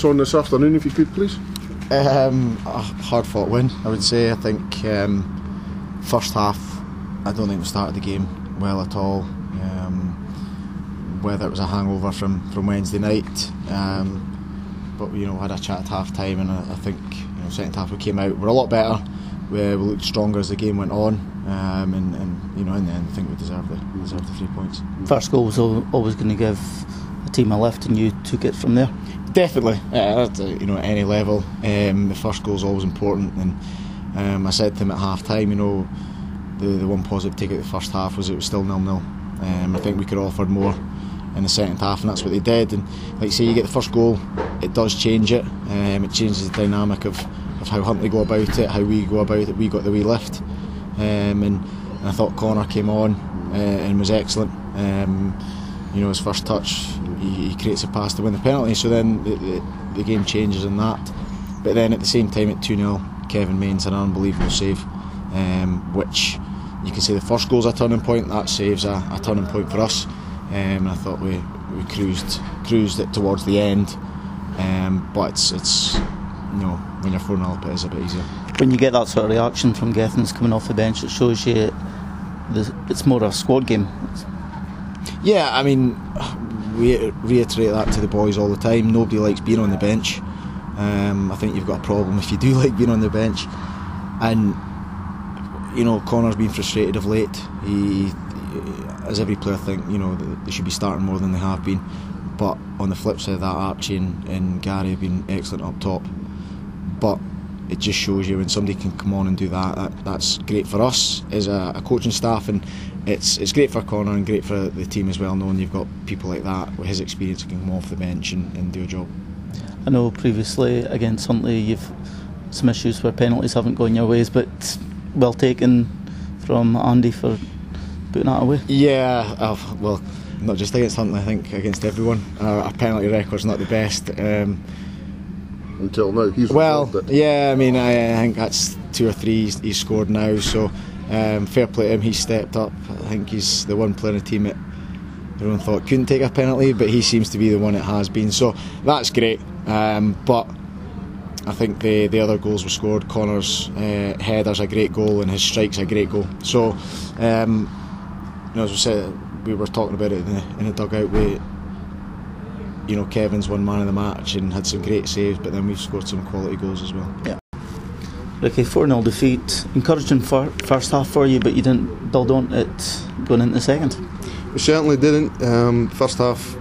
thoughts on this afternoon, if you could, please? Um, a hard fought win, I would say. I think um, first half, I don't think we started the game well at all. Um, whether it was a hangover from, from Wednesday night, um, but you know, had a chat at half time, and I, I, think you know, second half we came out, we're a lot better. We, we looked stronger as the game went on, um, and, and, you know, in the end, I think we deserved the deserved the three points. First goal was always going to give a team a lift, and you took it from there. Definitely, yeah, at, you know, at any level, um, the first goal is always important, and um, I said to him at half time, you know, the, the one positive take at the first half was it was still nil nil. Um, I think we could have offered more in the second half, and that's what they did. And like you say, you get the first goal, it does change it. Um, it changes the dynamic of, of how Huntly go about it, how we go about it. We got the wee lift, um, and, and, I thought Connor came on uh, and was excellent. Um, you know, his first touch, he, he, creates a pass to win the penalty. So then the, the, the game changes in that. But then at the same time, at 2 0, Kevin Mains an unbelievable save, um, which you can say the first goal's a turning point. That saves a, a turning point for us. Um, and I thought we, we cruised cruised it towards the end. Um, but it's, it's you know when you're 4 0 up, it is a bit easier. When you get that sort of reaction from Gethins coming off the bench, it shows you it's more of a squad game. Yeah, I mean, we reiterate that to the boys all the time. Nobody likes being on the bench. Um, I think you've got a problem if you do like being on the bench. And you know, Connor's been frustrated of late. He, as every player, think you know they should be starting more than they have been. But on the flip side of that, Archie and, and Gary have been excellent up top. But it just shows you when somebody can come on and do that, that that's great for us as a, a, coaching staff and it's it's great for Connor and great for the team as well knowing you've got people like that with his experience can come off the bench and, and do a job. I know previously against Huntly you've some issues where penalties haven't gone your ways but well taken from Andy for putting that away. Yeah, uh, well not just against Huntly I think against everyone. Our, our penalty record's not the best. Um, until now. He's well, yeah. I mean, I, I, think that's two or three he's, he's scored now. So um, fair play to him. he stepped up. I think he's the one player in the team that everyone thought couldn't take a penalty, but he seems to be the one that has been. So that's great. Um, but I think the the other goals were scored. Connor's uh, header's a great goal, and his strike's a great goal. So, um, you know, as we said, we were talking about it in the, in the dugout. We you know, Kevin's one man of the match and had some great saves, but then we've scored some quality goals as well. Yeah. Ricky, 4 0 defeat. Encouraging first half for you, but you didn't build on it going into the second. We certainly didn't. Um, first half,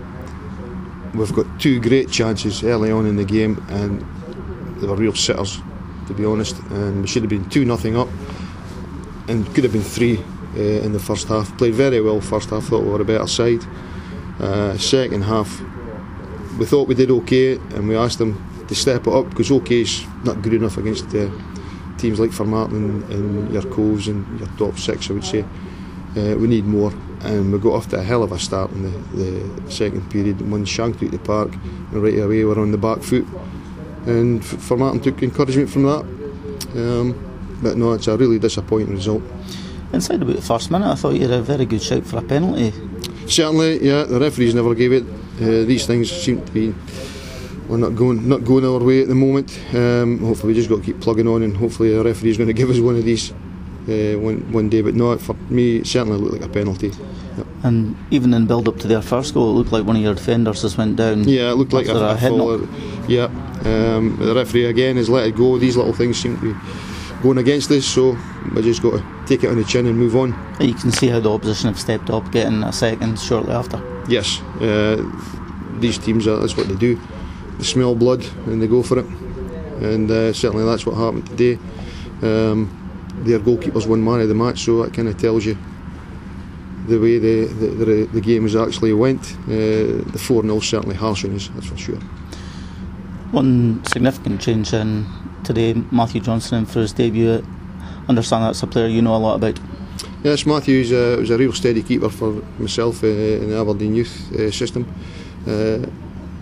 we've got two great chances early on in the game, and they were real sitters, to be honest. And we should have been 2 0 up, and could have been 3 uh, in the first half. Played very well first half, thought we were a better side. Uh, second half, we thought we did okay, and we asked them to step it up because OK is not good enough against uh, teams like Formartine and, and your Coves and your top six, I would say. Uh, we need more, and we got off to a hell of a start in the, the second period. One shanked out the park, and right away we're on the back foot. And Formartine took encouragement from that. Um, but no, it's a really disappointing result. Inside about the first minute, I thought you had a very good shout for a penalty. Certainly, yeah. The referees never gave it uh, these things seem to be we're not going not going our way at the moment. Um, hopefully, we just got to keep plugging on, and hopefully, the referee is going to give us one of these uh, one one day. But no, for me, it certainly looked like a penalty. Yep. And even in build up to their first goal, it looked like one of your defenders just went down. Yeah, it looked like a, a, a fall. Yeah, um, the referee again has let it go. These little things seem to be going against us, so we just got to take it on the chin and move on. You can see how the opposition have stepped up, getting a second shortly after. Yes, uh, these teams are, that's what they do. They smell blood and they go for it, and uh, certainly that's what happened today. Um, their goalkeepers won man of the match, so that kind of tells you the way the the, the, the game has actually went. Uh, the four 0 certainly harsh on us, that's for sure. One significant change in today, Matthew Johnson in for his debut. I understand that's a player you know a lot about. Yes, Matthew uh, was a real steady keeper for myself uh, in the Aberdeen youth uh, system.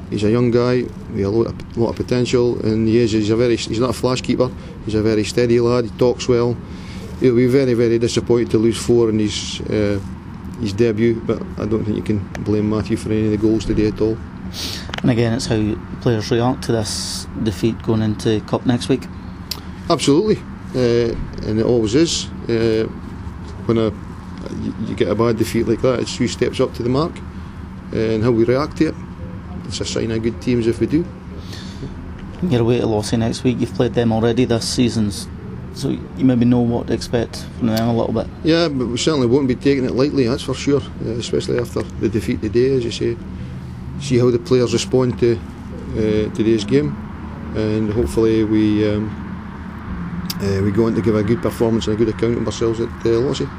Uh, he's a young guy with a lot, of, lot of potential, and he is. He's a very. He's not a flash keeper. He's a very steady lad. He talks well. He'll be very, very disappointed to lose four in his uh, his debut, but I don't think you can blame Matthew for any of the goals today at all. And again, it's how players react to this defeat going into Cup next week. Absolutely, uh, and it always is. Uh, when a you, get a bad defeat like that, it's three steps up to the mark, and how we react to it. It's a sign of good teams if we do. You're away to Lossie next week. You've played them already this season, so you maybe know what to expect from them a little bit. Yeah, but we certainly won't be taking it lightly. That's for sure. Uh, especially after the defeat today, as you say. See how the players respond to uh, today's game, and hopefully we um, uh, we go on to give a good performance and a good account of ourselves at uh, Lossie.